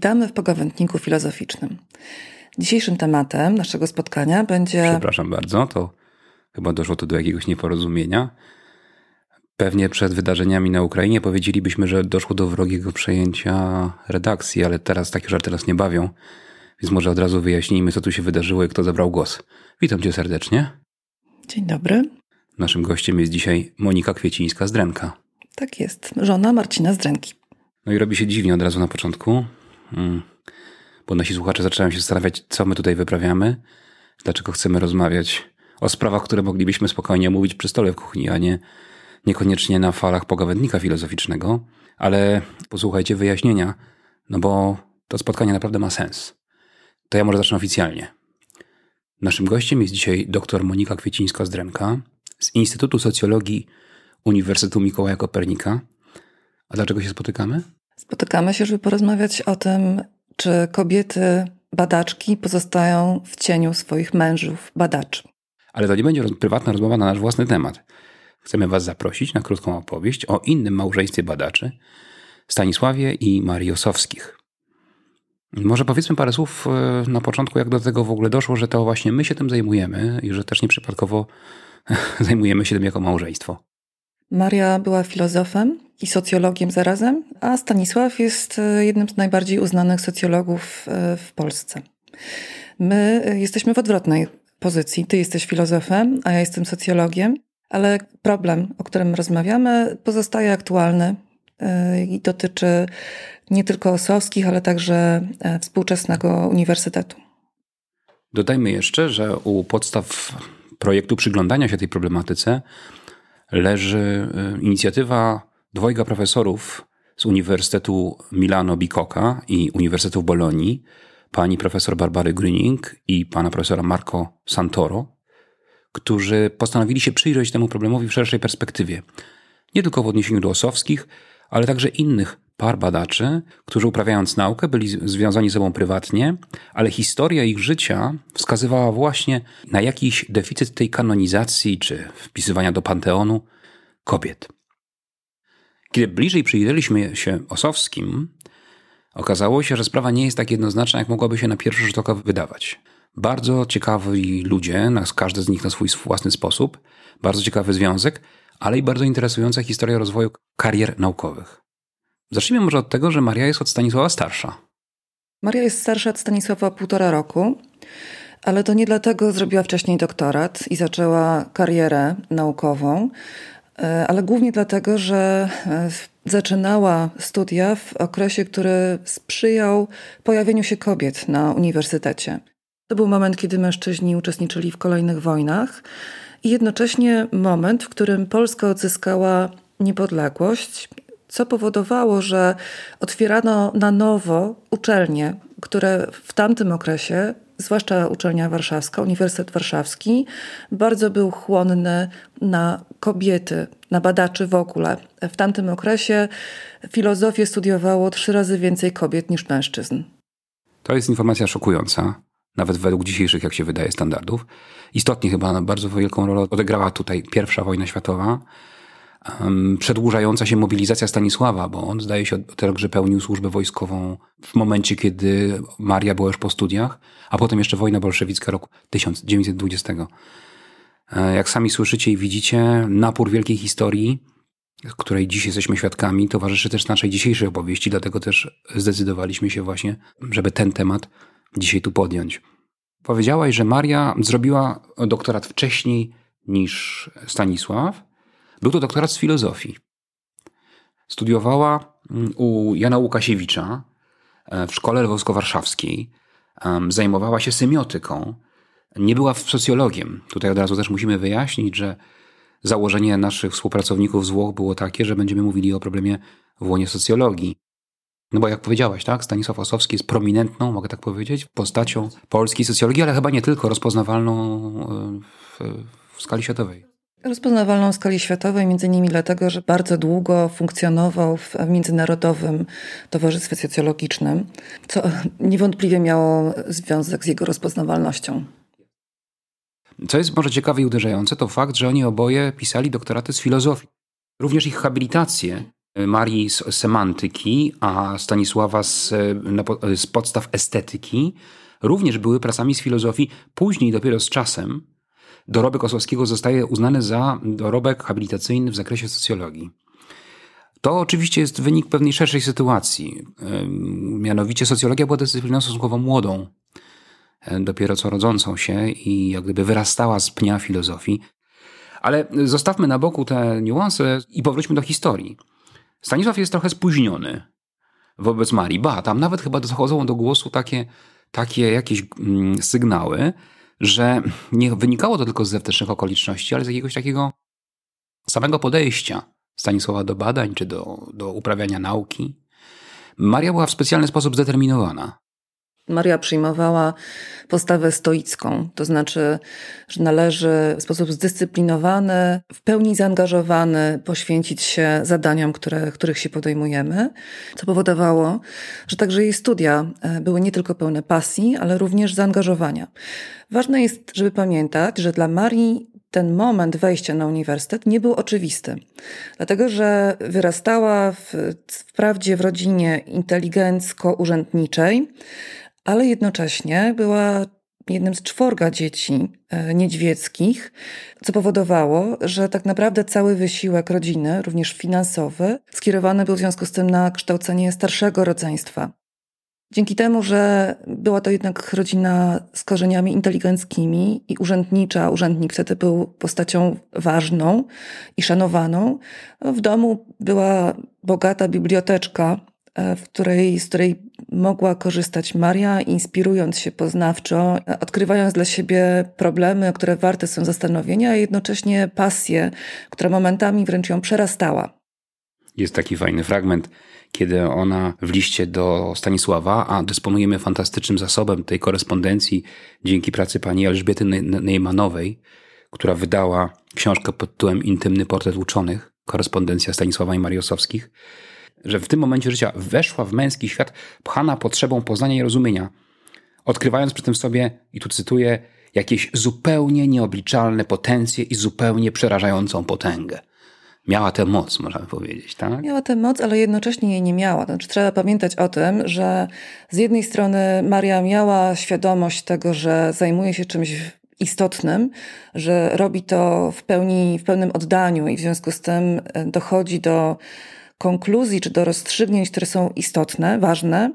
Witamy w pogawędniku filozoficznym. Dzisiejszym tematem naszego spotkania będzie. Przepraszam bardzo, to chyba doszło tu do jakiegoś nieporozumienia. Pewnie przed wydarzeniami na Ukrainie powiedzielibyśmy, że doszło do wrogiego przejęcia redakcji, ale teraz takie żarty nas nie bawią, więc może od razu wyjaśnijmy, co tu się wydarzyło i kto zabrał głos. Witam cię serdecznie. Dzień dobry. Naszym gościem jest dzisiaj Monika Kwiecińska z Drenka. Tak jest, żona Marcina Zdręki. No i robi się dziwnie od razu na początku, mm, bo nasi słuchacze zaczynają się zastanawiać, co my tutaj wyprawiamy, dlaczego chcemy rozmawiać o sprawach, które moglibyśmy spokojnie mówić przy stole w kuchni, a nie niekoniecznie na falach pogawędnika filozoficznego. Ale posłuchajcie wyjaśnienia, no bo to spotkanie naprawdę ma sens. To ja może zacznę oficjalnie. Naszym gościem jest dzisiaj dr Monika Kwiecińska-Zdremka z Instytutu Socjologii Uniwersytetu Mikołaja Kopernika. A dlaczego się spotykamy? Spotykamy się, żeby porozmawiać o tym, czy kobiety badaczki pozostają w cieniu swoich mężów badaczy. Ale to nie będzie prywatna rozmowa na nasz własny temat. Chcemy Was zaprosić na krótką opowieść o innym małżeństwie badaczy, Stanisławie i Marii Osowskich. Może powiedzmy parę słów e, na początku, jak do tego w ogóle doszło, że to właśnie my się tym zajmujemy i że też nieprzypadkowo zajmujemy się tym jako małżeństwo. Maria była filozofem i socjologiem zarazem, a Stanisław jest e, jednym z najbardziej uznanych socjologów e, w Polsce. My e, jesteśmy w odwrotnej pozycji. Ty jesteś filozofem, a ja jestem socjologiem, ale problem, o którym rozmawiamy, pozostaje aktualny i dotyczy nie tylko Osowskich, ale także współczesnego uniwersytetu. Dodajmy jeszcze, że u podstaw projektu przyglądania się tej problematyce leży y, inicjatywa dwojga profesorów z Uniwersytetu Milano Bicocca i Uniwersytetu w Bolonii, pani profesor Barbary Grüning i pana profesora Marco Santoro, którzy postanowili się przyjrzeć temu problemowi w szerszej perspektywie. Nie tylko w odniesieniu do Osowskich, ale także innych par badaczy, którzy uprawiając naukę byli związani ze sobą prywatnie, ale historia ich życia wskazywała właśnie na jakiś deficyt tej kanonizacji czy wpisywania do panteonu kobiet. Kiedy bliżej przyjrzeliśmy się Osowskim, okazało się, że sprawa nie jest tak jednoznaczna, jak mogłaby się na pierwszy rzut oka wydawać. Bardzo ciekawi ludzie, każdy z nich na swój własny sposób, bardzo ciekawy związek, ale i bardzo interesująca historia rozwoju karier naukowych. Zacznijmy może od tego, że Maria jest od Stanisława starsza. Maria jest starsza od Stanisława półtora roku, ale to nie dlatego zrobiła wcześniej doktorat i zaczęła karierę naukową, e, ale głównie dlatego, że e, zaczynała studia w okresie, który sprzyjał pojawieniu się kobiet na uniwersytecie. To był moment, kiedy mężczyźni uczestniczyli w kolejnych wojnach i jednocześnie moment, w którym Polska odzyskała niepodległość co powodowało, że otwierano na nowo uczelnie, które w tamtym okresie, zwłaszcza uczelnia warszawska, Uniwersytet Warszawski, bardzo był chłonny na kobiety, na badaczy w ogóle. W tamtym okresie filozofię studiowało trzy razy więcej kobiet niż mężczyzn. To jest informacja szokująca, nawet według dzisiejszych, jak się wydaje, standardów. Istotnie chyba bardzo wielką rolę odegrała tutaj pierwsza wojna światowa, przedłużająca się mobilizacja Stanisława, bo on zdaje się także pełnił służbę wojskową w momencie, kiedy Maria była już po studiach, a potem jeszcze wojna bolszewicka roku 1920. E, jak sami słyszycie i widzicie, napór wielkiej historii, której dziś jesteśmy świadkami, towarzyszy też naszej dzisiejszej opowieści, dlatego też zdecydowaliśmy się właśnie, żeby ten temat dzisiaj tu podjąć. Powiedziałaś, że Maria zrobiła doktorat wcześniej niż Stanisław, był to doktorat z filozofii. Studiowała mm, u Jana Łukasiewicza e, w szkole lwowsko-warszawskiej. Zajmowała się semiotyką. Nie była socjologiem. Tutaj od razu też musimy wyjaśnić, że założenie naszych współpracowników z Włoch było takie, że będziemy mówili o problemie w łonie socjologii. No bo jak powiedziałaś, tak, Stanisław Osowski jest prominentną, mogę tak powiedzieć, postacią polskiej socjologii, ale chyba nie tylko, rozpoznawalną e, w, w skali światowej. Rozpoznawalną w skali światowej, między innymi dlatego, że bardzo długo funkcjonował w Międzynarodowym Towarzystwie Socjologicznym, co niewątpliwie miało związek z jego rozpoznawalnością. Co jest może ciekawe i uderzające, to fakt, że oni oboje pisali doktoraty z filozofii. Również ich habilitacje Marii z semantyki, a Stanisława z, z podstaw estetyki, również były pracami z filozofii. Później, dopiero z czasem, dorobek Osowskiego zostaje uznany za dorobek habilitacyjny w zakresie socjologii. To oczywiście jest wynik pewnej szerszej sytuacji. Mianowicie socjologia była dyscypliną stosunkowo młodą, dopiero co rodzącą się i jak gdyby wyrastała z pnia filozofii. Ale zostawmy na boku te niuanse i powróćmy do historii. Stanisław jest trochę spóźniony wobec Marii. Ba, tam nawet chyba dochodzą do głosu takie, takie jakieś mm, sygnały, że nie wynikało to tylko z zewnętrznych okoliczności, ale z jakiegoś takiego samego podejścia Stanisława do badań czy do, do uprawiania nauki. Maria była w specjalny sposób zdeterminowana. Maria przyjmowała postawę stoicką, to znaczy, że należy w sposób zdyscyplinowany, w pełni zaangażowany poświęcić się zadaniom, które, których się podejmujemy, co powodowało, że także jej studia e, były nie tylko pełne pasji, ale również zaangażowania. Ważne jest, żeby pamiętać, że dla Marii ten moment wejścia na uniwersytet nie był oczywisty, dlatego że wyrastała w, wprawdzie w rodzinie inteligencko-urzędniczej, ale jednocześnie była jednym z czworga dzieci e, niedźwieckich, co powodowało, że tak naprawdę cały wysiłek rodziny, również finansowy, skierowany był w związku z tym na kształcenie starszego rodzeństwa. Dzięki temu, że była to jednak rodzina z korzeniami inteligenckimi i urzędnicza, urzędnik wtedy był postacią ważną i szanowaną, w domu była bogata biblioteczka, w której, z której mogła korzystać Maria, inspirując się poznawczo, odkrywając dla siebie problemy, które warte są zastanowienia, a jednocześnie pasję, która momentami wręcz ją przerastała. Jest taki fajny fragment, kiedy ona w liście do Stanisława, a dysponujemy fantastycznym zasobem tej korespondencji dzięki pracy pani Elżbiety Neymanowej, która wydała książkę pod tytułem Intymny portret uczonych, korespondencja Stanisława i Mariosowskich, że w tym momencie życia weszła w męski świat pchana potrzebą poznania i rozumienia, odkrywając przy tym sobie, i tu cytuję, jakieś zupełnie nieobliczalne potencje i zupełnie przerażającą potęgę. Miała tę moc, można powiedzieć, tak? Miała tę moc, ale jednocześnie jej nie miała. Znaczy, trzeba pamiętać o tym, że z jednej strony Maria miała świadomość tego, że zajmuje się czymś istotnym, że robi to w pełni, w pełnym oddaniu i w związku z tym e, dochodzi do konkluzji czy do rozstrzygnięć, które są istotne, ważne,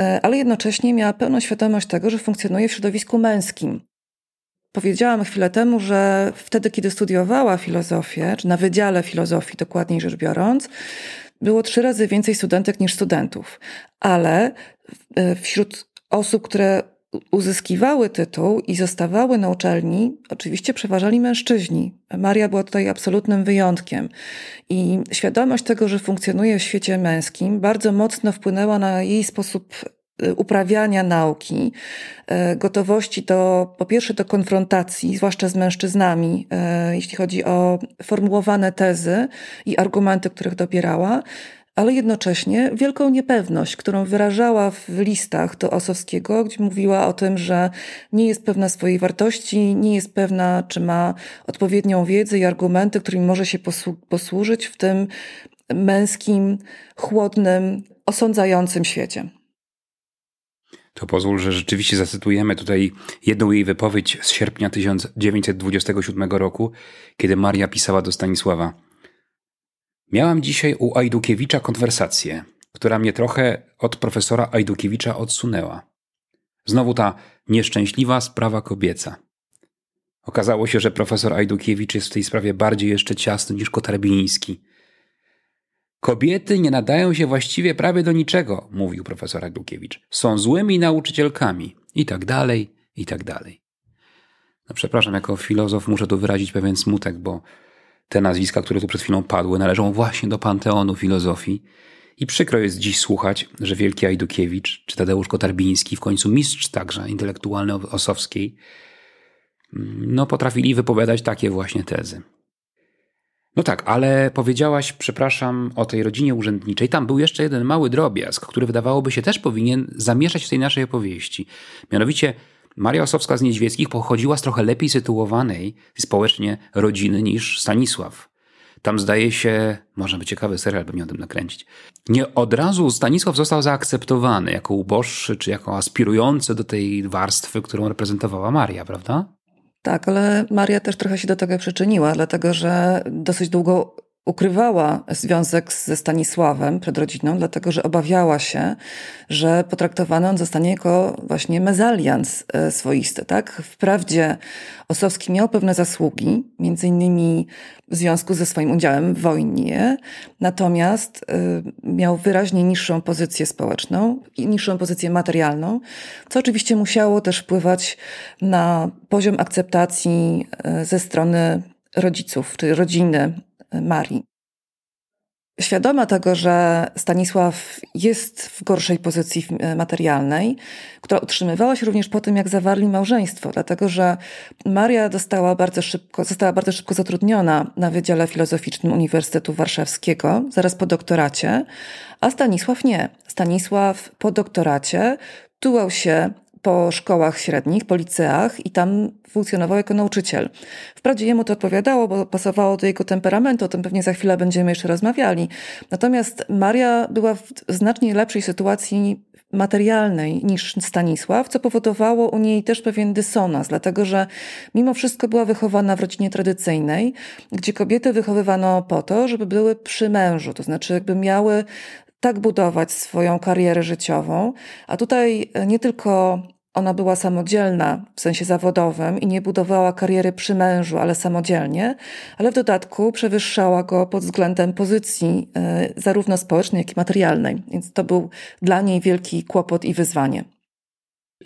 e, ale jednocześnie miała pełną świadomość tego, że funkcjonuje w środowisku męskim. Powiedziałam chwilę temu, że wtedy, kiedy studiowała filozofię, czy na Wydziale Filozofii dokładniej rzecz biorąc, było trzy razy więcej studentek niż studentów, ale e, wśród osób, które uzyskiwały tytuł i zostawały na uczelni, oczywiście przeważali mężczyźni. Maria była tutaj absolutnym wyjątkiem. I świadomość tego, że funkcjonuje w świecie męskim, bardzo mocno wpłynęła na jej sposób y, uprawiania nauki, y, gotowości do, po pierwsze, do konfrontacji, zwłaszcza z mężczyznami, y, jeśli chodzi o formułowane tezy i argumenty, których dobierała, ale jednocześnie wielką niepewność, którą wyrażała w listach do Osowskiego, gdzie mówiła o tym, że nie jest pewna swojej wartości, nie jest pewna, czy ma odpowiednią wiedzę i argumenty, którymi może się posłużyć w tym męskim, chłodnym, osądzającym świecie. To pozwól, że rzeczywiście zacytujemy tutaj jedną jej wypowiedź z sierpnia 1927 roku, kiedy Maria pisała do Stanisława. Miałam dzisiaj u Ajdukiewicza konwersację, która mnie trochę od profesora Ajdukiewicza odsunęła. Znowu ta nieszczęśliwa sprawa kobieca. Okazało się, że profesor Ajdukiewicz jest w tej sprawie bardziej jeszcze ciasny niż Kotarbiński. Kobiety nie nadają się właściwie prawie do niczego, mówił profesor Ajdukiewicz. Są złymi nauczycielkami i tak dalej, i tak dalej. No przepraszam, jako filozof muszę tu wyrazić pewien smutek, bo te nazwiska, które tu przed chwilą padły, należą właśnie do panteonu filozofii. I przykro jest dziś słuchać, że wielki Ajdukiewicz czy Tadeusz Kotarbiński, w końcu mistrz także intelektualny Osowskiej, no potrafili wypowiadać takie właśnie tezy. No tak, ale powiedziałaś, przepraszam, o tej rodzinie urzędniczej. Tam był jeszcze jeden mały drobiazg, który wydawałoby się też powinien zamieszać w tej naszej opowieści. Mianowicie Maria Osowska z Niedźwieckich pochodziła z trochę lepiej sytuowanej społecznie rodziny niż Stanisław. Tam zdaje się, może być ciekawy serial, by mnie o tym nakręcić. Nie od razu Stanisław został zaakceptowany jako uboższy, czy jako aspirujący do tej warstwy, którą reprezentowała Maria, prawda? Tak, ale Maria też trochę się do tego przyczyniła, dlatego że dosyć długo ukrywała związek ze Stanisławem przed rodziną, dlatego że obawiała się, że potraktowany on zostanie jako właśnie mezalians e, swoisty. Tak? Wprawdzie Osowski miał pewne zasługi, między innymi w związku ze swoim udziałem w wojnie, natomiast e, miał wyraźnie niższą pozycję społeczną i niższą pozycję materialną, co oczywiście musiało też wpływać na poziom akceptacji e, ze strony rodziców czy rodziny Marii. Świadoma tego, że Stanisław jest w gorszej pozycji materialnej, która utrzymywała się również po tym, jak zawarli małżeństwo, dlatego że Maria dostała bardzo szybko, została bardzo szybko zatrudniona na Wydziale Filozoficznym Uniwersytetu Warszawskiego, zaraz po doktoracie, a Stanisław nie. Stanisław po doktoracie tułał się po szkołach średnich, po liceach i tam funkcjonował jako nauczyciel. Wprawdzie jemu to odpowiadało, bo pasowało do jego temperamentu, o tym pewnie za chwilę będziemy jeszcze rozmawiali. Natomiast Maria była w znacznie lepszej sytuacji materialnej niż Stanisław, co powodowało u niej też pewien dysonans, dlatego że mimo wszystko była wychowana w rodzinie tradycyjnej, gdzie kobiety wychowywano po to, żeby były przy mężu, to znaczy jakby miały tak budować swoją karierę życiową, a tutaj nie tylko ona była samodzielna w sensie zawodowym i nie budowała kariery przy mężu, ale samodzielnie, ale w dodatku przewyższała go pod względem pozycji e, zarówno społecznej, jak i materialnej. Więc to był dla niej wielki kłopot i wyzwanie.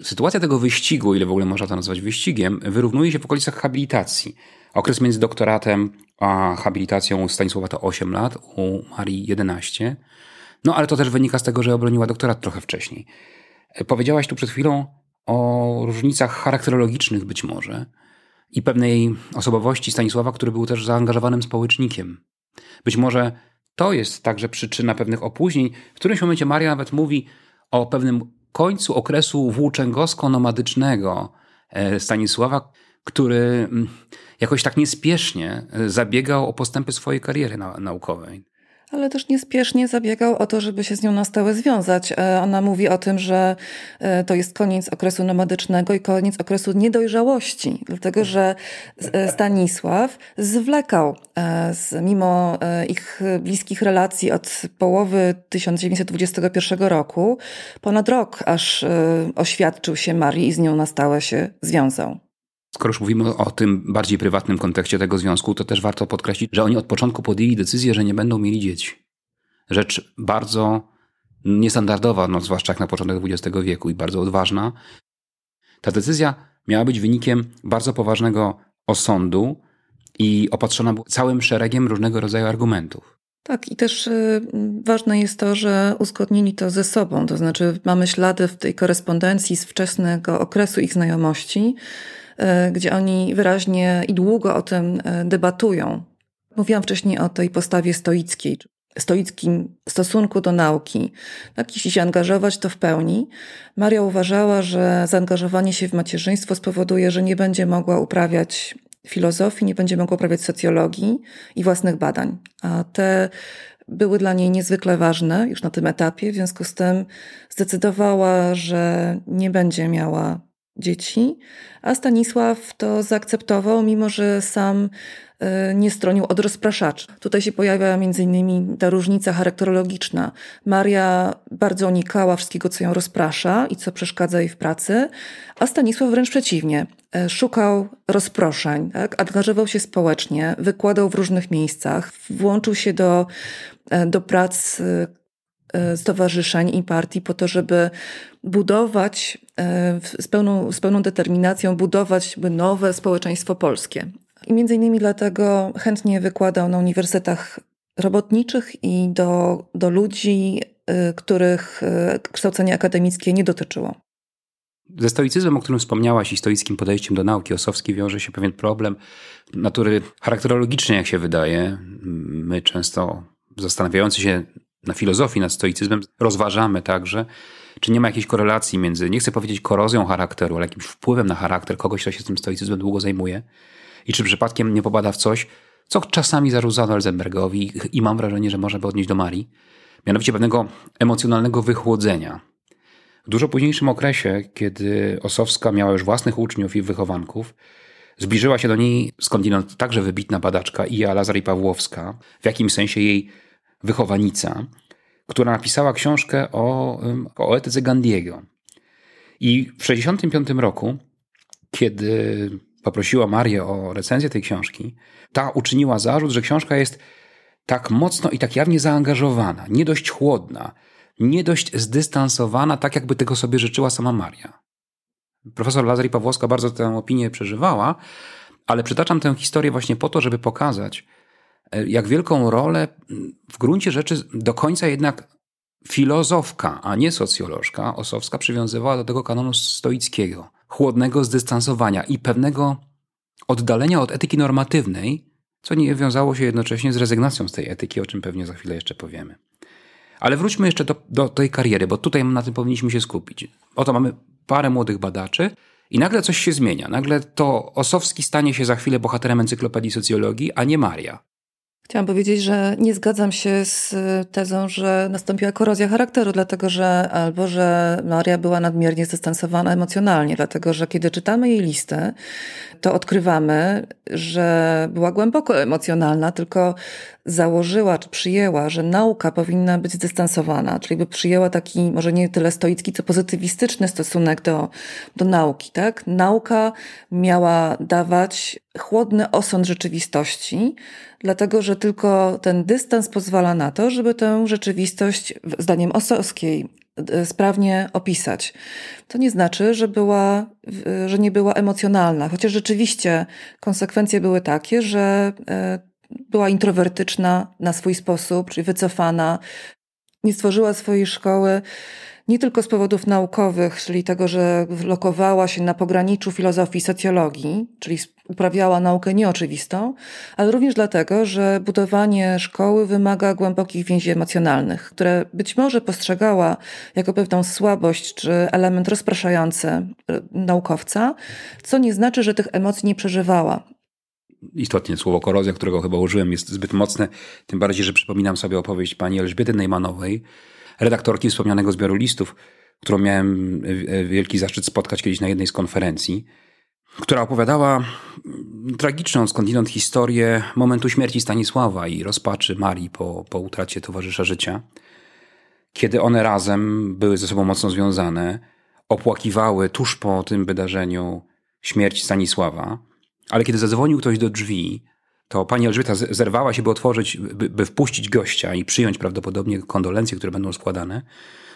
Sytuacja tego wyścigu, ile w ogóle można to nazwać wyścigiem, wyrównuje się w okolicach habilitacji. Okres między doktoratem a habilitacją Stanisława to 8 lat, u Marii 11. No ale to też wynika z tego, że obroniła doktorat trochę wcześniej. E, powiedziałaś tu przed chwilą o różnicach charakterologicznych być może i pewnej osobowości Stanisława, który był też zaangażowanym społecznikiem. Być może to jest także przyczyna pewnych opóźnień. W którymś momencie Maria nawet mówi o pewnym końcu okresu włóczęgowsko-nomadycznego e, Stanisława, który mm, jakoś tak niespiesznie e, zabiegał o postępy swojej kariery naukowej ale też niespiesznie zabiegał o to, żeby się z nią na stałe związać. E, ona mówi o tym, że e, to jest koniec okresu nomadycznego i koniec okresu niedojrzałości, dlatego że e, Stanisław zwlekał mimo ich bliskich relacji od połowy 1921 roku ponad rok, aż oświadczył się Marii i z nią na stałe się związał. Skoro już mówimy o tym bardziej prywatnym kontekście tego związku, to też warto podkreślić, że oni od początku podjęli decyzję, że nie będą mieli dzieci. Rzecz bardzo niestandardowa, no zwłaszcza jak na początek XX wieku i bardzo odważna. Ta decyzja miała być wynikiem bardzo poważnego osądu i opatrzona całym szeregiem różnego rodzaju argumentów. Tak, i też y, ważne jest to, że uzgodnili to ze sobą, to znaczy mamy ślady w tej korespondencji z wczesnego okresu ich znajomości, gdzie oni wyraźnie i długo o tym e, debatują. Mówiłam wcześniej o tej postawie stoickiej, stoickim stosunku do nauki. Tak, jeśli się angażować, to w pełni. Maria uważała, że zaangażowanie się w macierzyństwo spowoduje, że nie będzie mogła uprawiać filozofii, nie będzie mogła uprawiać socjologii i własnych badań. A te były dla niej niezwykle ważne już na tym etapie, w związku z tym zdecydowała, że nie będzie miała dzieci, a Stanisław to zaakceptował, mimo że sam e, nie stronił od rozpraszaczy. Tutaj się pojawia między innymi ta różnica charakterologiczna. Maria bardzo unikała wszystkiego, co ją rozprasza i co przeszkadza jej w pracy, a Stanisław wręcz przeciwnie. E, szukał rozproszeń, tak? angażował się społecznie, wykładał w różnych miejscach, włączył się do, e, do prac stowarzyszeń i partii po to, żeby budować e, z pełną, z pełną determinacją, budować nowe społeczeństwo polskie. I między innymi dlatego chętnie wykładał na uniwersytetach robotniczych i do, do ludzi, e, których e, kształcenie akademickie nie dotyczyło. Ze stoicyzmem, o którym wspomniałaś, i stoickim podejściem do nauki Osowskiej wiąże się pewien problem natury charakterologicznej, jak się wydaje. My często zastanawiający się na filozofii, nad stoicyzmem, rozważamy także, czy nie ma jakiejś korelacji między, nie chcę powiedzieć korozją charakteru, ale jakimś wpływem na charakter kogoś, kto się tym stoicyzmem długo zajmuje i czy przypadkiem nie popada w coś, co czasami zarzucano Elzenbergowi i mam wrażenie, że można by odnieść do Marii, mianowicie pewnego emocjonalnego wychłodzenia. W dużo późniejszym okresie, kiedy Osowska miała już własnych uczniów i wychowanków, zbliżyła się do niej skądinąd także wybitna badaczka Ija Lazary Pawłowska, w jakimś sensie jej wychowanica, która napisała książkę o, o etyce Gandiego. I w 1965 roku, kiedy poprosiła Marię o recenzję tej książki, ta uczyniła zarzut, że książka jest tak mocno i tak jawnie zaangażowana, nie dość chłodna, nie dość zdystansowana, tak jakby tego sobie życzyła sama Maria. Profesor Lazary Pawłowska bardzo tę opinię przeżywała, ale przytaczam tę historię właśnie po to, żeby pokazać, jak wielką rolę w gruncie rzeczy do końca jednak filozofka, a nie socjolożka Osowska przywiązywała do tego kanonu stoickiego, chłodnego zdystansowania i pewnego oddalenia od etyki normatywnej, co nie wiązało się jednocześnie z rezygnacją z tej etyki, o czym pewnie za chwilę jeszcze powiemy. Ale wróćmy jeszcze do, do tej kariery, bo tutaj na tym powinniśmy się skupić. Oto mamy parę młodych badaczy i nagle coś się zmienia. Nagle to Osowski stanie się za chwilę bohaterem encyklopedii socjologii, a nie Maria. Chciałam powiedzieć, że nie zgadzam się z tezą, że nastąpiła korozja charakteru, dlatego że albo że Maria była nadmiernie zdystansowana emocjonalnie, dlatego że kiedy czytamy jej listę, to odkrywamy, że była głęboko emocjonalna, tylko założyła czy przyjęła, że nauka powinna być zdystansowana, czyli by przyjęła taki może nie tyle stoicki, co pozytywistyczny stosunek do, do nauki. Tak? Nauka miała dawać chłodny osąd rzeczywistości, dlatego że tylko ten dystans pozwala na to, żeby tę rzeczywistość, zdaniem Osowskiej, e, sprawnie opisać. To nie znaczy, że, była, że nie była emocjonalna, chociaż rzeczywiście konsekwencje były takie, że e, była introwertyczna na swój sposób, czyli wycofana, nie stworzyła swojej szkoły nie tylko z powodów naukowych, czyli tego, że lokowała się na pograniczu filozofii i socjologii, czyli uprawiała naukę nieoczywistą, ale również dlatego, że budowanie szkoły wymaga głębokich więzi emocjonalnych, które być może postrzegała jako pewną słabość czy element rozpraszający e, naukowca, co nie znaczy, że tych emocji nie przeżywała istotnie słowo korozja, którego chyba użyłem, jest zbyt mocne, tym bardziej, że przypominam sobie opowieść pani Elżbiety Neymanowej, redaktorki wspomnianego zbioru listów, którą miałem wielki zaszczyt spotkać kiedyś na jednej z konferencji, która opowiadała tragiczną skądinąd historię momentu śmierci Stanisława i rozpaczy Marii po, po utracie towarzysza życia. Kiedy one razem były ze sobą mocno związane, opłakiwały tuż po tym wydarzeniu śmierć Stanisława, ale kiedy zadzwonił ktoś do drzwi, to pani Elżbieta zerwała się, by otworzyć, by, by, wpuścić gościa i przyjąć prawdopodobnie kondolencje, które będą składane.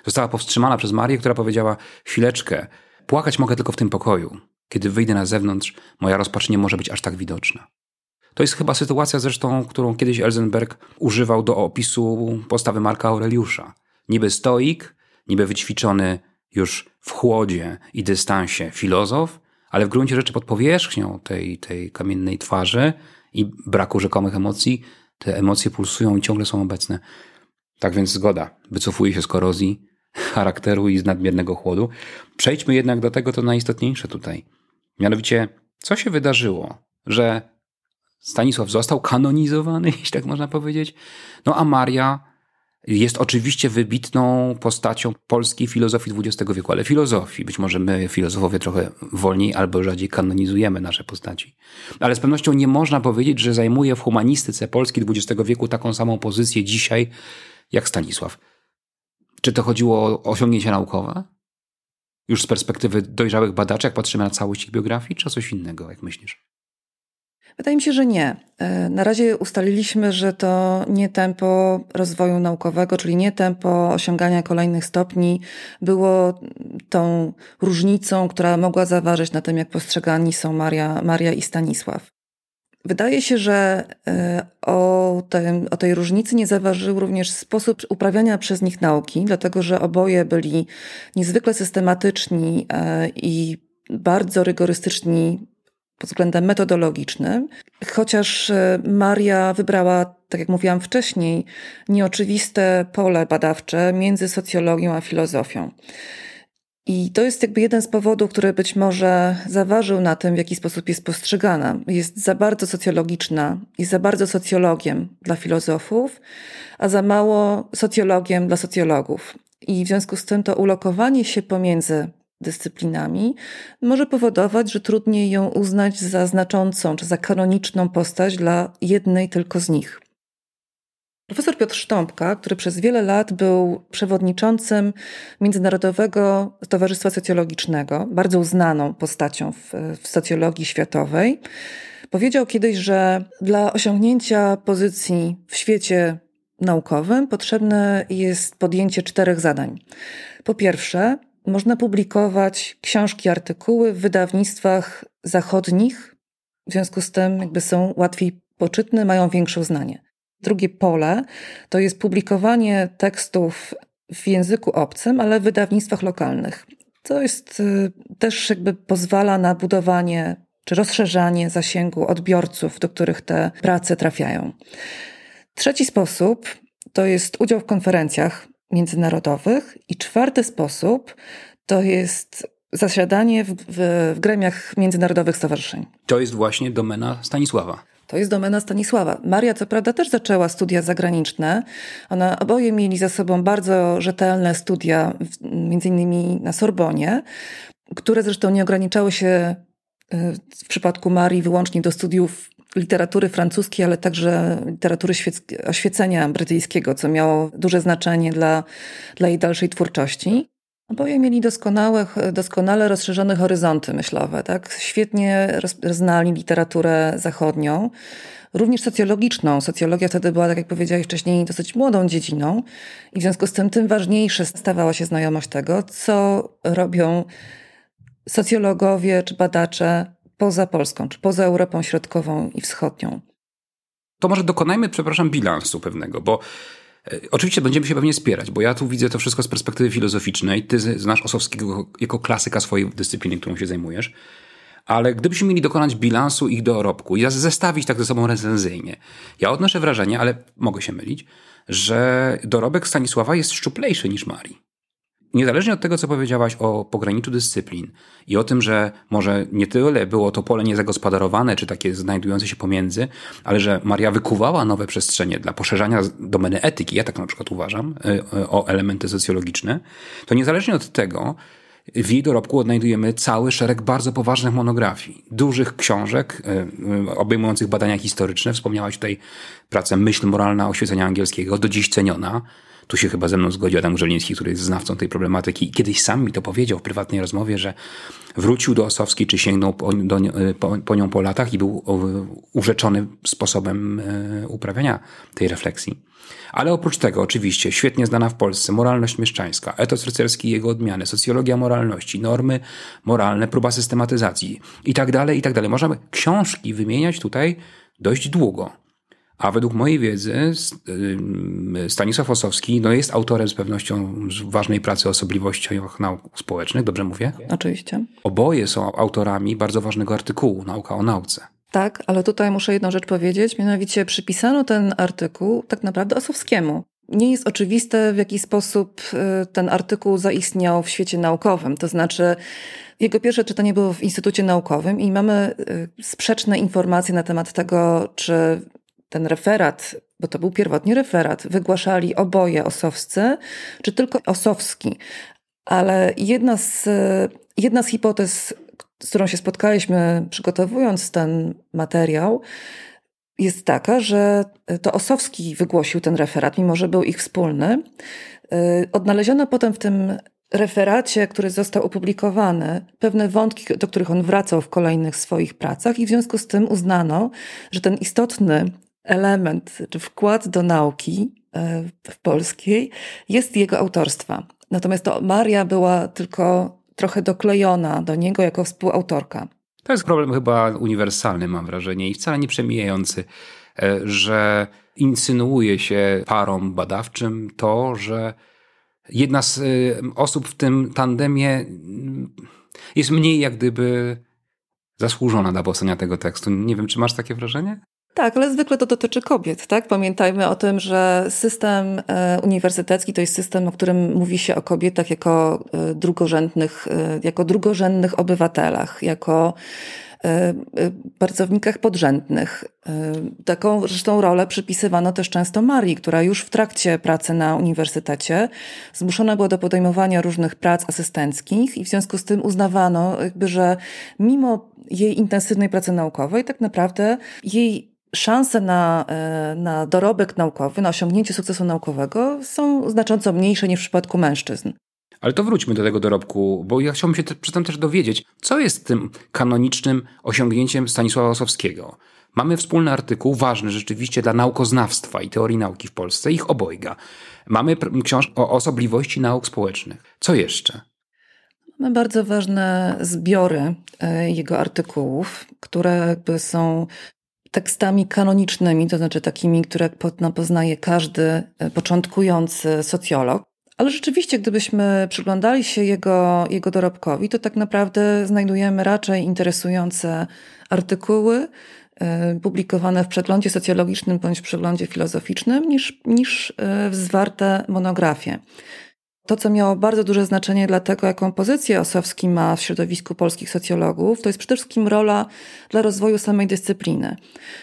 Została powstrzymana przez Marię, która powiedziała: Chwileczkę, płakać mogę tylko w tym pokoju. Kiedy wyjdę na zewnątrz, moja rozpacz nie może być aż tak widoczna. To jest chyba sytuacja zresztą, którą kiedyś Elzenberg używał do opisu postawy Marka Aureliusza. Niby stoik, niby wyćwiczony już w chłodzie i dystansie filozof, ale w gruncie rzeczy pod powierzchnią tej, tej kamiennej twarzy i braku rzekomych emocji, te emocje pulsują i ciągle są obecne. Tak więc zgoda, wycofuje się z korozji charakteru i z nadmiernego chłodu. Przejdźmy jednak do tego, co najistotniejsze tutaj. Mianowicie, co się wydarzyło, że Stanisław został kanonizowany, jeśli tak można powiedzieć, no a Maria jest oczywiście wybitną postacią polskiej filozofii XX wieku, ale filozofii. Być może my, filozofowie, trochę wolniej albo rzadziej kanonizujemy nasze postaci. Ale z pewnością nie można powiedzieć, że zajmuje w humanistyce Polski XX wieku taką samą pozycję dzisiaj jak Stanisław. Czy to chodziło o osiągnięcia naukowe? Już z perspektywy dojrzałych badaczy, jak patrzymy na całość ich biografii, czy o coś innego, jak myślisz? Wydaje mi się, że nie. E, na razie ustaliliśmy, że to nie tempo rozwoju naukowego, czyli nie tempo osiągania kolejnych stopni było tą różnicą, która mogła zaważyć na tym, jak postrzegani są Maria, Maria i Stanisław. Wydaje się, że e, o, tej, o tej różnicy nie zaważył również sposób uprawiania przez nich nauki, dlatego że oboje byli niezwykle systematyczni e, i bardzo rygorystyczni pod względem metodologicznym, chociaż e, Maria wybrała, tak jak mówiłam wcześniej, nieoczywiste pole badawcze między socjologią a filozofią. I to jest jakby jeden z powodów, który być może zaważył na tym, w jaki sposób jest postrzegana. Jest za bardzo socjologiczna, jest za bardzo socjologiem dla filozofów, a za mało socjologiem dla socjologów. I w związku z tym to ulokowanie się pomiędzy dyscyplinami może powodować, że trudniej ją uznać za znaczącą czy za kanoniczną postać dla jednej tylko z nich. Profesor Piotr Sztąpka, który przez wiele lat był przewodniczącym Międzynarodowego Towarzystwa Socjologicznego, bardzo uznaną postacią w, w socjologii światowej, powiedział kiedyś, że dla osiągnięcia pozycji w świecie naukowym potrzebne jest podjęcie czterech zadań. Po pierwsze, można publikować książki, artykuły w wydawnictwach zachodnich, w związku z tym jakby są łatwiej poczytne, mają większe uznanie. Drugie pole to jest publikowanie tekstów w języku obcym, ale w wydawnictwach lokalnych. To jest y, też jakby pozwala na budowanie czy rozszerzanie zasięgu odbiorców, do których te prace trafiają. Trzeci sposób to jest udział w konferencjach międzynarodowych i czwarty sposób to jest zasiadanie w, w, w gremiach międzynarodowych stowarzyszeń. To jest właśnie domena Stanisława. To jest domena Stanisława. Maria, co prawda, też zaczęła studia zagraniczne. Ona oboje mieli za sobą bardzo rzetelne studia, między innymi na Sorbonie, które zresztą nie ograniczały się y, w przypadku Marii wyłącznie do studiów literatury francuskiej, ale także literatury oświecenia brytyjskiego, co miało duże znaczenie dla, dla jej dalszej twórczości. Oboje mieli doskonałe, doskonale rozszerzone horyzonty myślowe, tak? Świetnie znali literaturę zachodnią, również socjologiczną. Socjologia wtedy była, tak jak powiedziałeś wcześniej, dosyć młodą dziedziną i w związku z tym tym ważniejsze stawała się znajomość tego, co robią socjologowie czy badacze poza Polską, czy poza Europą Środkową i Wschodnią. To może dokonajmy, przepraszam, bilansu pewnego, bo e, Oczywiście będziemy się pewnie spierać, bo ja tu widzę to wszystko z perspektywy filozoficznej. Ty znasz Osowskiego jako klasyka swojej dyscypliny, którą się zajmujesz. Ale gdybyśmy mieli dokonać bilansu ich dorobku i zestawić tak ze sobą recenzyjnie, ja odnoszę wrażenie, ale mogę się mylić, że dorobek Stanisława jest szczuplejszy niż Marii niezależnie od tego, co powiedziałaś o pograniczu dyscyplin i o tym, że może nie tyle było to pole niezagospodarowane, czy takie znajdujące się pomiędzy, ale że Maria wykuwała nowe przestrzenie dla poszerzania domeny etyki, ja tak na przykład uważam, y, y, o elementy socjologiczne, to niezależnie od tego, w jej dorobku odnajdujemy cały szereg bardzo poważnych monografii, dużych książek y, obejmujących badania historyczne. Wspomniałaś tutaj pracę Myśl moralna oświecenia angielskiego, do dziś ceniona tu się chyba ze mną zgodził Adam Grzeliński, który jest znawcą tej problematyki. I kiedyś sam mi to powiedział w prywatnej rozmowie, że wrócił do Osowskiej, czy sięgnął po, do, po, po nią po latach i był urzeczony sposobem e, uprawiania tej refleksji. Ale oprócz tego, oczywiście, świetnie znana w Polsce moralność mieszczańska, etos rycerski i jego odmiany, socjologia moralności, normy moralne, próba systematyzacji i tak dalej, i tak dalej. Książki wymieniać tutaj dość długo. A według mojej wiedzy Stanisław Osowski no jest autorem z pewnością ważnej pracy o osobliwościach nauk społecznych, dobrze mówię? Oczywiście. Oboje są autorami bardzo ważnego artykułu Nauka o nauce. Tak, ale tutaj muszę jedną rzecz powiedzieć, mianowicie przypisano ten artykuł tak naprawdę Osowskiemu. Nie jest oczywiste, w jaki sposób y, ten artykuł zaistniał w świecie naukowym. To znaczy, jego pierwsze czytanie było w Instytucie Naukowym i mamy y, sprzeczne informacje na temat tego, czy ten referat, bo to był pierwotnie referat, wygłaszali oboje osowscy, czy tylko osowski. Ale jedna z, jedna z hipotez, z którą się spotkaliśmy przygotowując ten materiał, jest taka, że to Osowski wygłosił ten referat, mimo że był ich wspólny. Odnaleziono potem w tym referacie, który został opublikowany, pewne wątki, do których on wracał w kolejnych swoich pracach, i w związku z tym uznano, że ten istotny element czy wkład do nauki e, w polskiej jest jego autorstwa. Natomiast to Maria była tylko trochę doklejona do niego jako współautorka. To jest problem chyba uniwersalny, mam wrażenie, i wcale nie przemijający, e, że insynuuje się parom badawczym to, że jedna z e, osób w tym tandemie mm, jest mniej jak gdyby zasłużona dla powstania tego tekstu. Nie wiem, czy masz takie wrażenie? Tak, ale zwykle to dotyczy kobiet, tak? Pamiętajmy o tym, że system e, uniwersytecki to jest system, o którym mówi się o kobietach jako e, drugorzędnych, e, jako drugorzędnych obywatelach, jako pracownikach podrzędnych. Taką zresztą rolę przypisywano też często Marii, która już w trakcie pracy na uniwersytecie zmuszona była do podejmowania różnych prac asystenckich i w związku z tym uznawano, jakby, że mimo jej intensywnej pracy naukowej, tak naprawdę jej szanse na, e, na dorobek naukowy, na osiągnięcie sukcesu naukowego są znacząco mniejsze niż w przypadku mężczyzn. Ale to wróćmy do tego dorobku, bo ja chciałbym się przy tym też dowiedzieć, co jest tym kanonicznym osiągnięciem Stanisława Osowskiego. Mamy wspólny artykuł, ważny rzeczywiście dla naukoznawstwa i teorii nauki w Polsce, ich obojga. Mamy książkę o osobliwości nauk społecznych. Co jeszcze? Mamy bardzo ważne zbiory e, jego artykułów, które jakby są tekstami kanonicznymi, to znaczy takimi, które poznaje każdy e, początkujący socjolog. Ale rzeczywiście, gdybyśmy przyglądali się jego, jego dorobkowi, to tak naprawdę znajdujemy raczej interesujące artykuły e, publikowane w przeglądzie socjologicznym bądź przeglądzie filozoficznym niż, niż e, zwarte monografie. To, co miało bardzo duże znaczenie dla tego, jaką pozycję Osowski ma w środowisku polskich socjologów, to jest przede wszystkim rola dla rozwoju samej dyscypliny.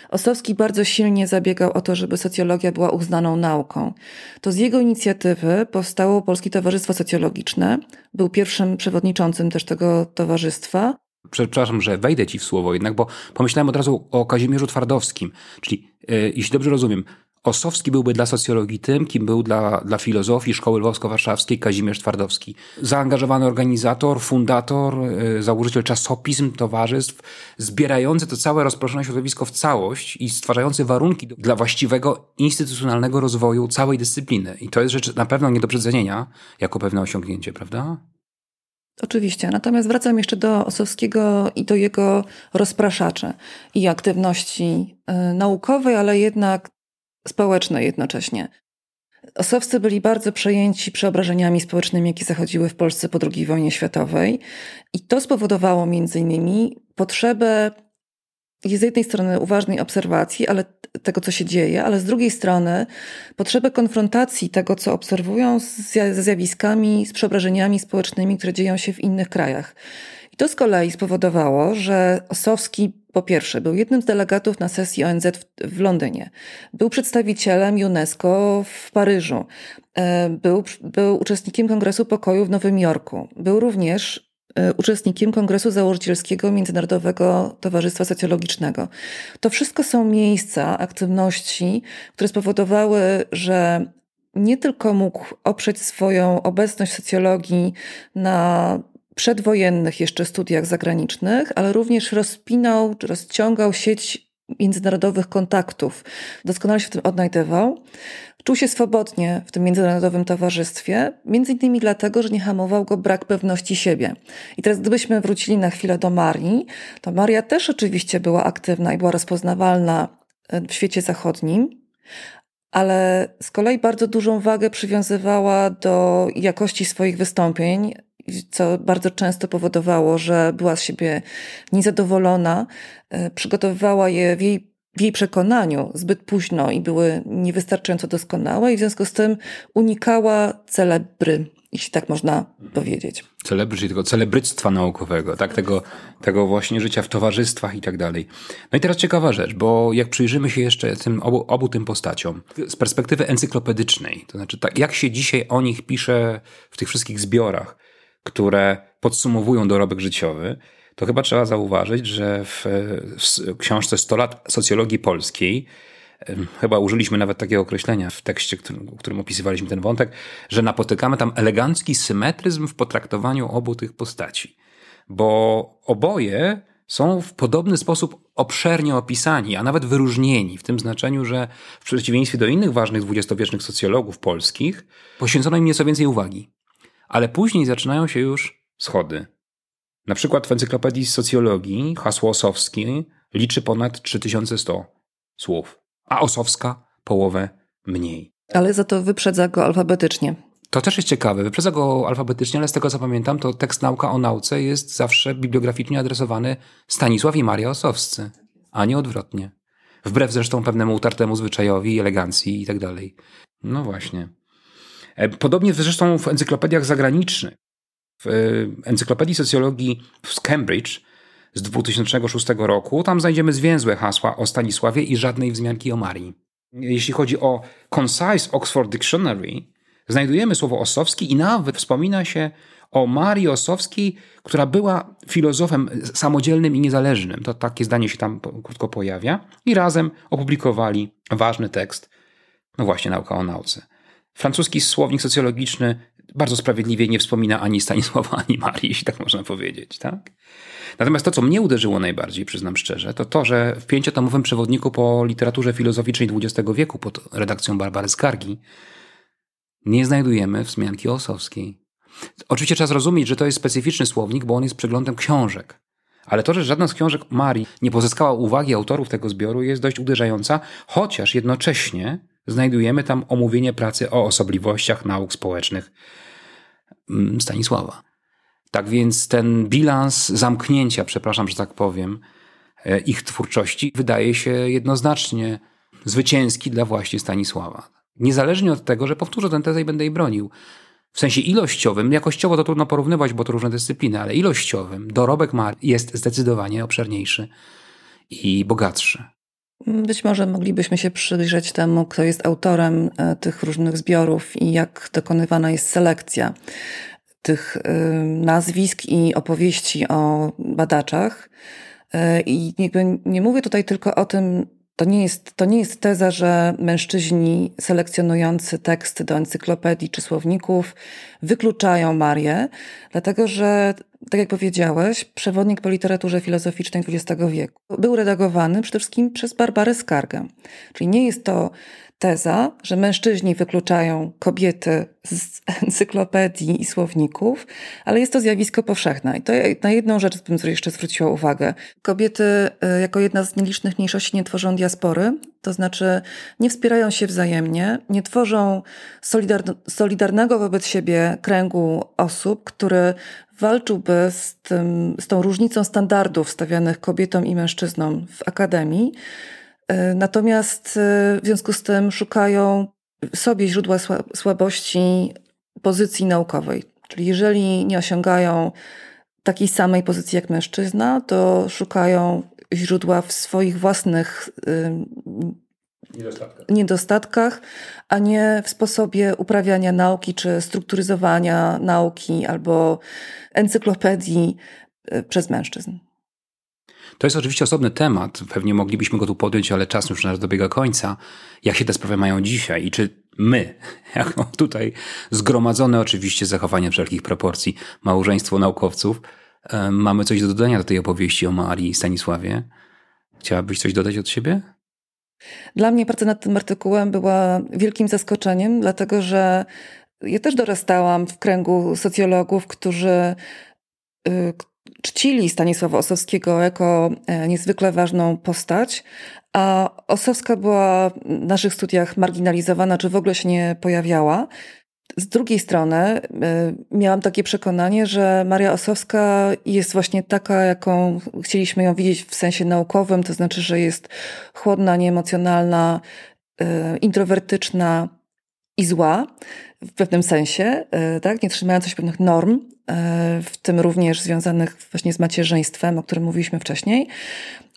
Osowski bardzo silnie zabiegał o to, żeby socjologia była uznaną nauką. To z jego inicjatywy powstało Polskie Towarzystwo Socjologiczne. Był pierwszym przewodniczącym też tego towarzystwa. Przepraszam, że wejdę ci w słowo jednak, bo pomyślałem od razu o Kazimierzu Twardowskim. Czyli, yy, jeśli dobrze rozumiem, Osowski byłby dla socjologii tym, kim był dla, dla filozofii Szkoły Lwowsko-Warszawskiej Kazimierz Twardowski. Zaangażowany organizator, fundator, yy, założyciel czasopism, towarzystw, zbierający to całe rozproszone środowisko w całość i stwarzający warunki dla właściwego instytucjonalnego rozwoju całej dyscypliny. I to jest rzecz na pewno nie do przecenienia jako pewne osiągnięcie, prawda? Oczywiście. Natomiast wracam jeszcze do Osowskiego i do jego rozpraszaczy i aktywności y, naukowej, ale jednak społeczne jednocześnie. Osowcy byli bardzo przejęci przeobrażeniami społecznymi, jakie zachodziły w Polsce po II wojnie światowej, i to spowodowało między innymi potrzebę z jednej strony uważnej obserwacji, ale tego, co się dzieje, ale z drugiej strony potrzebę konfrontacji tego, co obserwują ze zjawiskami, z przeobrażeniami społecznymi, które dzieją się w innych krajach. I to z kolei spowodowało, że Osowski po pierwsze, był jednym z delegatów na sesji ONZ w, w Londynie. Był przedstawicielem UNESCO w Paryżu. E, był, był uczestnikiem Kongresu Pokoju w Nowym Jorku. Był również e, uczestnikiem Kongresu Założycielskiego Międzynarodowego Towarzystwa Socjologicznego. To wszystko są miejsca aktywności, które spowodowały, że nie tylko mógł oprzeć swoją obecność socjologii na przedwojennych jeszcze studiach zagranicznych, ale również rozpinał czy rozciągał sieć międzynarodowych kontaktów. Doskonale się w tym odnajdywał. Czuł się swobodnie w tym międzynarodowym towarzystwie, między innymi dlatego, że nie hamował go brak pewności siebie. I teraz gdybyśmy wrócili na chwilę do Marii, to Maria też oczywiście była aktywna i była rozpoznawalna w świecie zachodnim, ale z kolei bardzo dużą wagę przywiązywała do jakości swoich wystąpień, co bardzo często powodowało, że była z siebie niezadowolona, e, przygotowywała je w jej, w jej przekonaniu zbyt późno i były niewystarczająco doskonałe, i w związku z tym unikała celebry, jeśli tak można powiedzieć. Celebry, czyli tego celebryctwa naukowego, tak? Tego, tego właśnie życia w towarzystwach i tak dalej. No i teraz ciekawa rzecz, bo jak przyjrzymy się jeszcze tym, obu, obu tym postaciom z perspektywy encyklopedycznej, to znaczy tak, jak się dzisiaj o nich pisze w tych wszystkich zbiorach, które podsumowują dorobek życiowy, to chyba trzeba zauważyć, że w, w książce 100 lat socjologii polskiej chyba użyliśmy nawet takiego określenia w tekście, którym, którym opisywaliśmy ten wątek, że napotykamy tam elegancki symetryzm w potraktowaniu obu tych postaci. Bo oboje są w podobny sposób obszernie opisani, a nawet wyróżnieni, w tym znaczeniu, że w przeciwieństwie do innych ważnych dwudziestowiecznych socjologów polskich, poświęcono im nieco więcej uwagi ale później zaczynają się już schody. Na przykład w encyklopedii socjologii hasło Osowski liczy ponad 3100 słów, a Osowska połowę mniej. Ale za to wyprzedza go alfabetycznie. To też jest ciekawe. Wyprzedza go alfabetycznie, ale z tego co pamiętam, to tekst Nauka o nauce jest zawsze bibliograficznie adresowany Stanisław i Maria Osowscy, a nie odwrotnie. Wbrew zresztą pewnemu utartemu zwyczajowi, elegancji i tak dalej. No właśnie. E, podobnie zresztą w encyklopediach zagranicznych. W e, encyklopedii socjologii z Cambridge z 2006 roku tam znajdziemy zwięzłe hasła o Stanisławie i żadnej wzmianki o Marii. Jeśli chodzi o Concise Oxford Dictionary, znajdujemy słowo Osowski i nawet wspomina się o Marii Osowskiej, która była filozofem samodzielnym i niezależnym. To takie zdanie się tam krótko pojawia. I razem opublikowali ważny tekst, no właśnie, nauka o nauce. Francuski słownik socjologiczny bardzo sprawiedliwie nie wspomina ani Stanisława, ani Marii, jeśli tak można powiedzieć. Tak? Natomiast to, co mnie uderzyło najbardziej, przyznam szczerze, to to, że w pięciotomowym przewodniku po literaturze filozoficznej XX wieku pod redakcją Barbary Skargi nie znajdujemy wzmianki Osowskiej. Oczywiście trzeba zrozumieć, że to jest specyficzny słownik, bo on jest przeglądem książek. Ale to, że żadna z książek Marii nie pozyskała uwagi autorów tego zbioru, jest dość uderzająca, chociaż jednocześnie znajdujemy tam omówienie pracy o osobliwościach nauk społecznych mm, Stanisława. Tak więc ten bilans zamknięcia, przepraszam, że tak powiem, e, ich twórczości wydaje się jednoznacznie zwycięski dla właśnie Stanisława. Niezależnie od tego, że powtórzę tę tezę i będę jej bronił. W sensie ilościowym, jakościowo to trudno porównywać, bo to różne dyscypliny, ale ilościowym dorobek Mar jest zdecydowanie obszerniejszy i bogatszy. Być może moglibyśmy się przyjrzeć temu, kto jest autorem e, tych różnych zbiorów i jak dokonywana jest selekcja tych y, nazwisk i opowieści o badaczach. Y, I nie mówię tutaj tylko o tym, to nie, jest, to nie jest teza, że mężczyźni selekcjonujący teksty do encyklopedii czy słowników wykluczają Marię, dlatego że, tak jak powiedziałeś, przewodnik po literaturze filozoficznej XX wieku był redagowany przede wszystkim przez Barbarę Skargę. Czyli nie jest to teza, że mężczyźni wykluczają kobiety z encyklopedii i słowników, ale jest to zjawisko powszechne. I to na jedną rzecz bym jeszcze zwróciła uwagę. Kobiety y, jako jedna z nielicznych mniejszości nie tworzą diaspory, to znaczy nie wspierają się wzajemnie, nie tworzą solidarnego wobec siebie kręgu osób, który walczyłby z, tym, z tą różnicą standardów stawianych kobietom i mężczyznom w akademii, natomiast e, w związku z tym szukają sobie źródła słabości pozycji naukowej. Czyli jeżeli nie osiągają takiej samej pozycji jak mężczyzna, to szukają źródła w swoich własnych niedostatkach. niedostatkach, a nie w sposobie uprawiania nauki czy strukturyzowania nauki albo encyklopedii e, przez mężczyzn. To jest oczywiście osobny temat, pewnie moglibyśmy go tu podjąć, ale czas już nas dobiega końca. Jak się te sprawy mają dzisiaj i czy my, jako tutaj zgromadzone oczywiście zachowanie wszelkich proporcji małżeństwo naukowców, mamy coś do dodania do tej opowieści o Marii i Stanisławie? Chciałabyś coś dodać od siebie? Dla mnie praca nad tym artykułem była wielkim zaskoczeniem, dlatego że ja też dorastałam w kręgu socjologów, którzy, y, czcili Stanisława Osowskiego jako e, niezwykle ważną postać, a Osowska była w naszych studiach marginalizowana, czy w ogóle się nie pojawiała. Z drugiej strony e, miałam takie przekonanie, że Maria Osowska jest właśnie taka, jaką chcieliśmy ją widzieć w sensie naukowym, to znaczy, że jest chłodna, nieemocjonalna, e, introwertyczna i zła w pewnym sensie, tak? nie trzymająca się pewnych norm, E, w tym również związanych właśnie z macierzyństwem, o którym mówiliśmy wcześniej.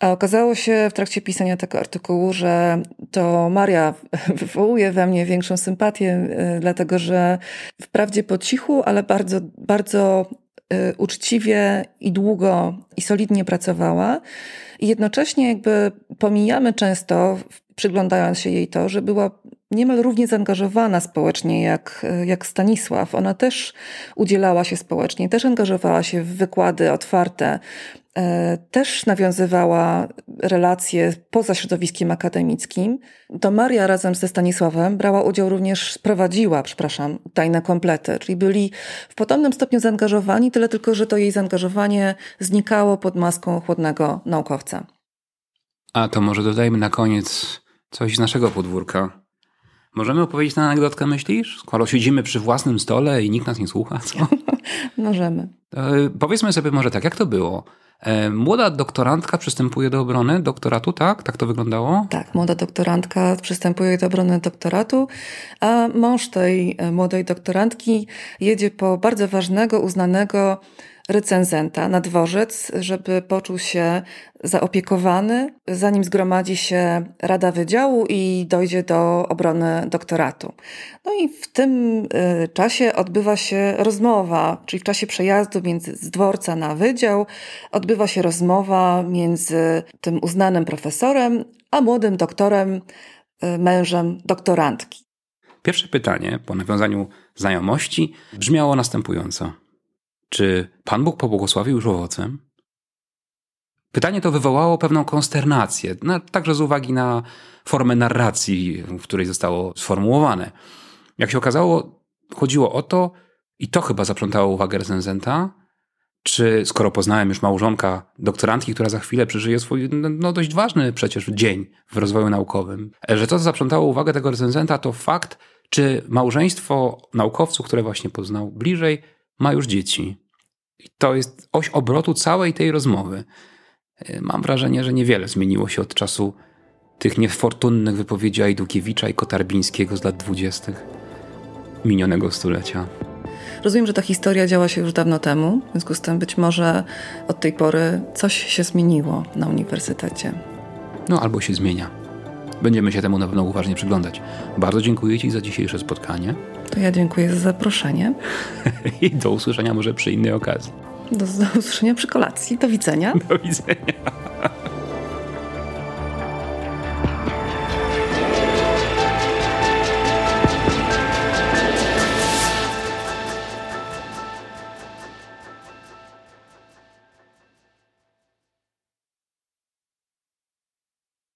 A okazało się w trakcie pisania tego artykułu, że to Maria wywołuje we mnie większą sympatię, e, dlatego że wprawdzie po cichu, ale bardzo, bardzo e, uczciwie i długo i solidnie pracowała. I jednocześnie jakby pomijamy często, przyglądając się jej to, że była niemal równie zaangażowana społecznie jak, jak Stanisław. Ona też udzielała się społecznie, też angażowała się w wykłady otwarte, e, też nawiązywała relacje poza środowiskiem akademickim. To Maria razem ze Stanisławem brała udział również, prowadziła, przepraszam, tajne komplety, czyli byli w podobnym stopniu zaangażowani, tyle tylko, że to jej zaangażowanie znikało pod maską chłodnego naukowca. A to może dodajmy na koniec coś z naszego podwórka. Możemy opowiedzieć na anegdotkę, myślisz? Skoro siedzimy przy własnym stole i nikt nas nie słucha, co? Możemy. powiedzmy sobie może tak, jak to było? E, młoda doktorantka przystępuje do obrony doktoratu, tak? Tak to wyglądało? Tak, młoda doktorantka przystępuje do obrony doktoratu, a mąż tej e, młodej doktorantki jedzie po bardzo ważnego, uznanego recenzenta na dworzec, żeby poczuł się zaopiekowany, zanim zgromadzi się Rada Wydziału i dojdzie do obrony doktoratu. No i w tym y, czasie odbywa się rozmowa, czyli w czasie przejazdu między z dworca na wydział, odbywa się rozmowa między tym uznanym profesorem, a młodym doktorem, y, mężem doktorantki. Pierwsze pytanie po nawiązaniu znajomości brzmiało następująco. Czy Pan Bóg pobłogosławił już owocem? Pytanie to wywołało pewną konsternację, no, także z uwagi na formę narracji, w której zostało sformułowane. Jak się okazało, chodziło o to, i to chyba zaprzątało uwagę recenzenta, czy skoro poznałem już małżonka doktorantki, która za chwilę przeżyje swój no, no, dość ważny przecież dzień w rozwoju naukowym, że to, co zaprzątało uwagę tego recenzenta, to fakt, czy małżeństwo naukowców, które właśnie poznał bliżej, ma już dzieci. I to jest oś obrotu całej tej rozmowy. E, mam wrażenie, że niewiele zmieniło się od czasu tych niefortunnych wypowiedzi Ajdukiewicza i Kotarbińskiego z lat dwudziestych minionego stulecia. Rozumiem, że ta historia działa się już dawno temu, w związku z tym być może od tej pory coś się zmieniło na uniwersytecie. No albo się zmienia. Będziemy się temu na pewno uważnie przyglądać. Bardzo dziękuję Ci za dzisiejsze spotkanie. To ja dziękuję za zaproszenie. I do usłyszenia może przy innej okazji. Do, do usłyszenia przy kolacji. Do widzenia. Do widzenia.